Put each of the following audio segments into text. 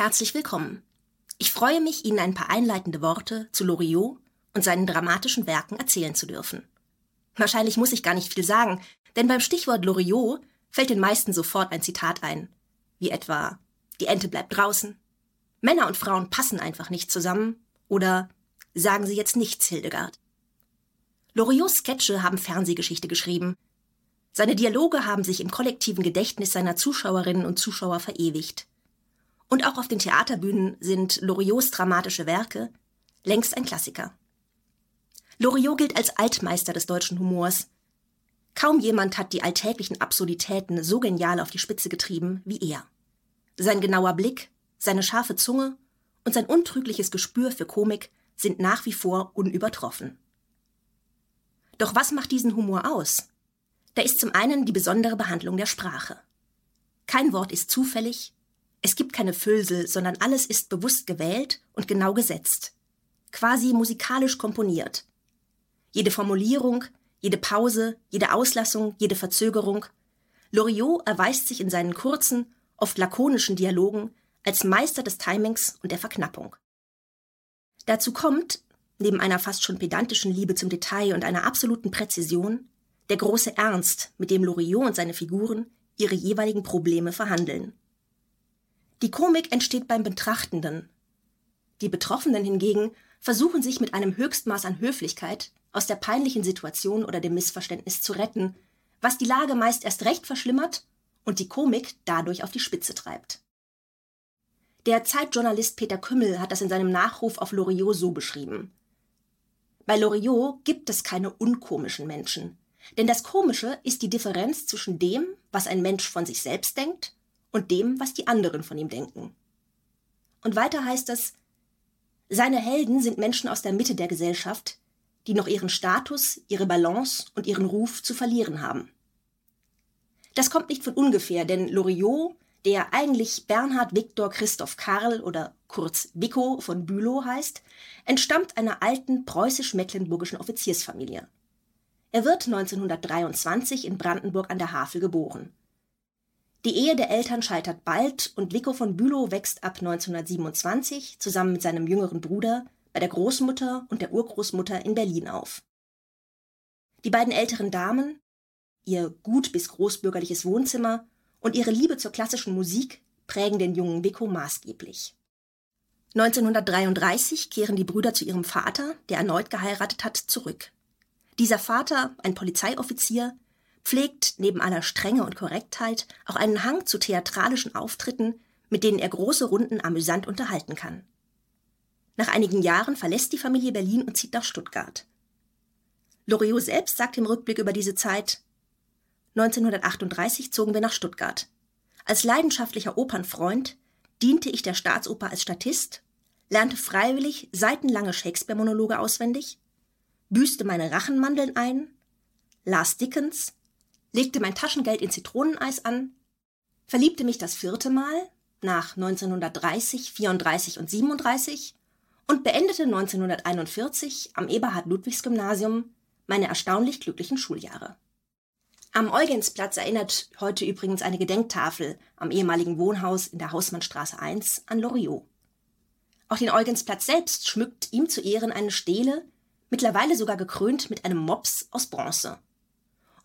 Herzlich willkommen. Ich freue mich, Ihnen ein paar einleitende Worte zu Loriot und seinen dramatischen Werken erzählen zu dürfen. Wahrscheinlich muss ich gar nicht viel sagen, denn beim Stichwort Loriot fällt den meisten sofort ein Zitat ein, wie etwa Die Ente bleibt draußen, Männer und Frauen passen einfach nicht zusammen oder Sagen Sie jetzt nichts, Hildegard. Loriots Sketche haben Fernsehgeschichte geschrieben. Seine Dialoge haben sich im kollektiven Gedächtnis seiner Zuschauerinnen und Zuschauer verewigt. Und auch auf den Theaterbühnen sind Loriots dramatische Werke längst ein Klassiker. Loriot gilt als Altmeister des deutschen Humors. Kaum jemand hat die alltäglichen Absurditäten so genial auf die Spitze getrieben wie er. Sein genauer Blick, seine scharfe Zunge und sein untrügliches Gespür für Komik sind nach wie vor unübertroffen. Doch was macht diesen Humor aus? Da ist zum einen die besondere Behandlung der Sprache. Kein Wort ist zufällig, es gibt keine Füllsel, sondern alles ist bewusst gewählt und genau gesetzt. Quasi musikalisch komponiert. Jede Formulierung, jede Pause, jede Auslassung, jede Verzögerung. Loriot erweist sich in seinen kurzen, oft lakonischen Dialogen als Meister des Timings und der Verknappung. Dazu kommt, neben einer fast schon pedantischen Liebe zum Detail und einer absoluten Präzision, der große Ernst, mit dem Loriot und seine Figuren ihre jeweiligen Probleme verhandeln. Die Komik entsteht beim Betrachtenden. Die Betroffenen hingegen versuchen sich mit einem Höchstmaß an Höflichkeit aus der peinlichen Situation oder dem Missverständnis zu retten, was die Lage meist erst recht verschlimmert und die Komik dadurch auf die Spitze treibt. Der Zeitjournalist Peter Kümmel hat das in seinem Nachruf auf Loriot so beschrieben. Bei Loriot gibt es keine unkomischen Menschen, denn das Komische ist die Differenz zwischen dem, was ein Mensch von sich selbst denkt, und dem, was die anderen von ihm denken. Und weiter heißt es, seine Helden sind Menschen aus der Mitte der Gesellschaft, die noch ihren Status, ihre Balance und ihren Ruf zu verlieren haben. Das kommt nicht von ungefähr, denn Loriot, der eigentlich Bernhard Viktor Christoph Karl oder kurz Vico von Bülow heißt, entstammt einer alten preußisch-mecklenburgischen Offiziersfamilie. Er wird 1923 in Brandenburg an der Havel geboren. Die Ehe der Eltern scheitert bald und Vico von Bülow wächst ab 1927 zusammen mit seinem jüngeren Bruder bei der Großmutter und der Urgroßmutter in Berlin auf. Die beiden älteren Damen, ihr gut bis großbürgerliches Wohnzimmer und ihre Liebe zur klassischen Musik prägen den jungen Vico maßgeblich. 1933 kehren die Brüder zu ihrem Vater, der erneut geheiratet hat, zurück. Dieser Vater, ein Polizeioffizier, pflegt neben aller Strenge und Korrektheit auch einen Hang zu theatralischen Auftritten, mit denen er große Runden amüsant unterhalten kann. Nach einigen Jahren verlässt die Familie Berlin und zieht nach Stuttgart. Loriot selbst sagt im Rückblick über diese Zeit 1938 zogen wir nach Stuttgart. Als leidenschaftlicher Opernfreund diente ich der Staatsoper als Statist, lernte freiwillig seitenlange Shakespeare-Monologe auswendig, büßte meine Rachenmandeln ein, las Dickens, legte mein Taschengeld in Zitroneneis an, verliebte mich das vierte Mal nach 1930, 34 und 37 und beendete 1941 am Eberhard-Ludwigs-Gymnasium meine erstaunlich glücklichen Schuljahre. Am Eugensplatz erinnert heute übrigens eine Gedenktafel am ehemaligen Wohnhaus in der Hausmannstraße 1 an Loriot. Auch den Eugensplatz selbst schmückt ihm zu Ehren eine Stele, mittlerweile sogar gekrönt mit einem Mops aus Bronze.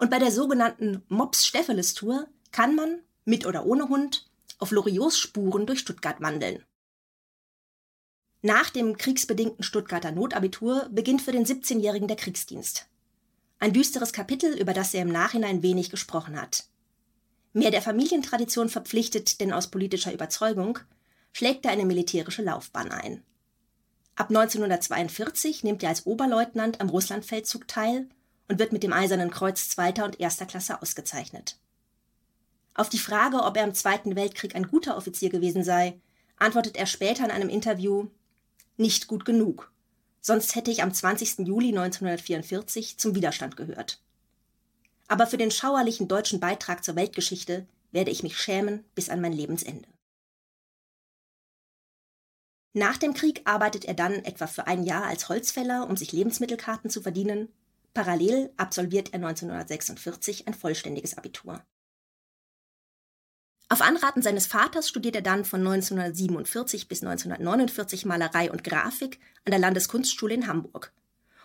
Und bei der sogenannten Mops-Stepheles-Tour kann man, mit oder ohne Hund, auf Loriots Spuren durch Stuttgart wandeln. Nach dem kriegsbedingten Stuttgarter Notabitur beginnt für den 17-Jährigen der Kriegsdienst. Ein düsteres Kapitel, über das er im Nachhinein wenig gesprochen hat. Mehr der Familientradition verpflichtet, denn aus politischer Überzeugung schlägt er eine militärische Laufbahn ein. Ab 1942 nimmt er als Oberleutnant am Russlandfeldzug teil und wird mit dem Eisernen Kreuz zweiter und erster Klasse ausgezeichnet. Auf die Frage, ob er im Zweiten Weltkrieg ein guter Offizier gewesen sei, antwortet er später in einem Interview nicht gut genug. Sonst hätte ich am 20. Juli 1944 zum Widerstand gehört. Aber für den schauerlichen deutschen Beitrag zur Weltgeschichte werde ich mich schämen bis an mein Lebensende. Nach dem Krieg arbeitet er dann etwa für ein Jahr als Holzfäller, um sich Lebensmittelkarten zu verdienen Parallel absolviert er 1946 ein vollständiges Abitur. Auf Anraten seines Vaters studiert er dann von 1947 bis 1949 Malerei und Grafik an der Landeskunstschule in Hamburg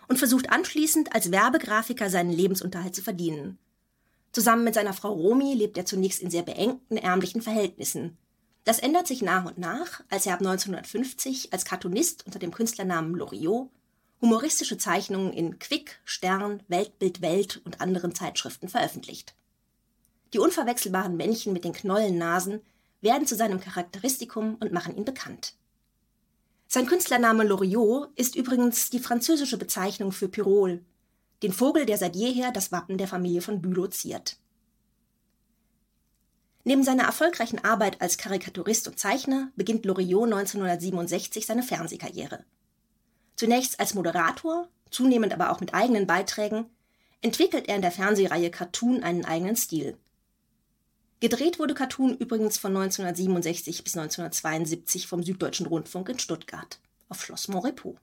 und versucht anschließend als Werbegrafiker seinen Lebensunterhalt zu verdienen. Zusammen mit seiner Frau Romi lebt er zunächst in sehr beengten, ärmlichen Verhältnissen. Das ändert sich nach und nach, als er ab 1950 als Cartoonist unter dem Künstlernamen Loriot humoristische Zeichnungen in Quick, Stern, Weltbild Welt und anderen Zeitschriften veröffentlicht. Die unverwechselbaren Männchen mit den Knollennasen werden zu seinem Charakteristikum und machen ihn bekannt. Sein Künstlername Loriot ist übrigens die französische Bezeichnung für Pyrol, den Vogel, der seit jeher das Wappen der Familie von Bülow ziert. Neben seiner erfolgreichen Arbeit als Karikaturist und Zeichner beginnt Loriot 1967 seine Fernsehkarriere. Zunächst als Moderator, zunehmend aber auch mit eigenen Beiträgen, entwickelt er in der Fernsehreihe Cartoon einen eigenen Stil. Gedreht wurde Cartoon übrigens von 1967 bis 1972 vom Süddeutschen Rundfunk in Stuttgart auf Schloss Montrepos.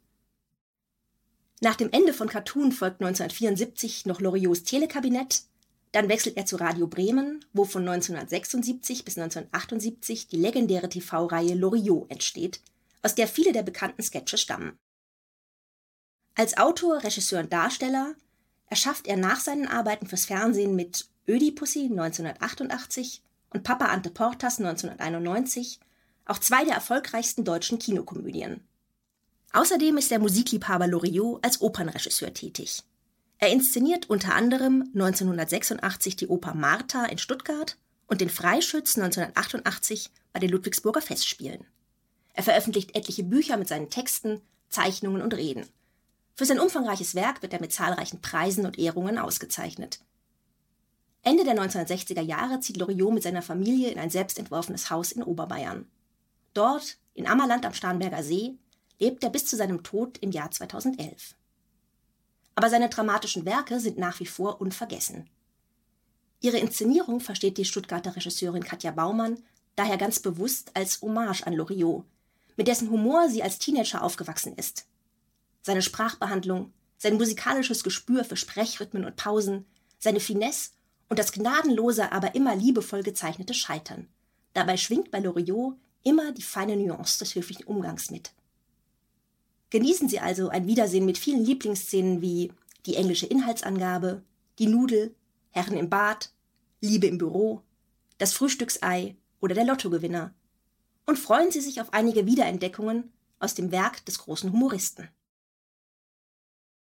Nach dem Ende von Cartoon folgt 1974 noch Loriots Telekabinett, dann wechselt er zu Radio Bremen, wo von 1976 bis 1978 die legendäre TV-Reihe Loriot entsteht, aus der viele der bekannten Sketche stammen. Als Autor, Regisseur und Darsteller erschafft er nach seinen Arbeiten fürs Fernsehen mit Ödipussy 1988 und Papa Ante Portas 1991 auch zwei der erfolgreichsten deutschen Kinokomödien. Außerdem ist der Musikliebhaber Loriot als Opernregisseur tätig. Er inszeniert unter anderem 1986 die Oper Martha in Stuttgart und den Freischütz 1988 bei den Ludwigsburger Festspielen. Er veröffentlicht etliche Bücher mit seinen Texten, Zeichnungen und Reden. Für sein umfangreiches Werk wird er mit zahlreichen Preisen und Ehrungen ausgezeichnet. Ende der 1960er Jahre zieht Loriot mit seiner Familie in ein selbstentworfenes Haus in Oberbayern. Dort, in Ammerland am Starnberger See, lebt er bis zu seinem Tod im Jahr 2011. Aber seine dramatischen Werke sind nach wie vor unvergessen. Ihre Inszenierung versteht die Stuttgarter Regisseurin Katja Baumann daher ganz bewusst als Hommage an Loriot, mit dessen Humor sie als Teenager aufgewachsen ist. Seine Sprachbehandlung, sein musikalisches Gespür für Sprechrhythmen und Pausen, seine Finesse und das gnadenlose, aber immer liebevoll gezeichnete Scheitern. Dabei schwingt bei Loriot immer die feine Nuance des höflichen Umgangs mit. Genießen Sie also ein Wiedersehen mit vielen Lieblingsszenen wie die englische Inhaltsangabe, die Nudel, Herren im Bad, Liebe im Büro, das Frühstücksei oder der Lottogewinner. Und freuen Sie sich auf einige Wiederentdeckungen aus dem Werk des großen Humoristen.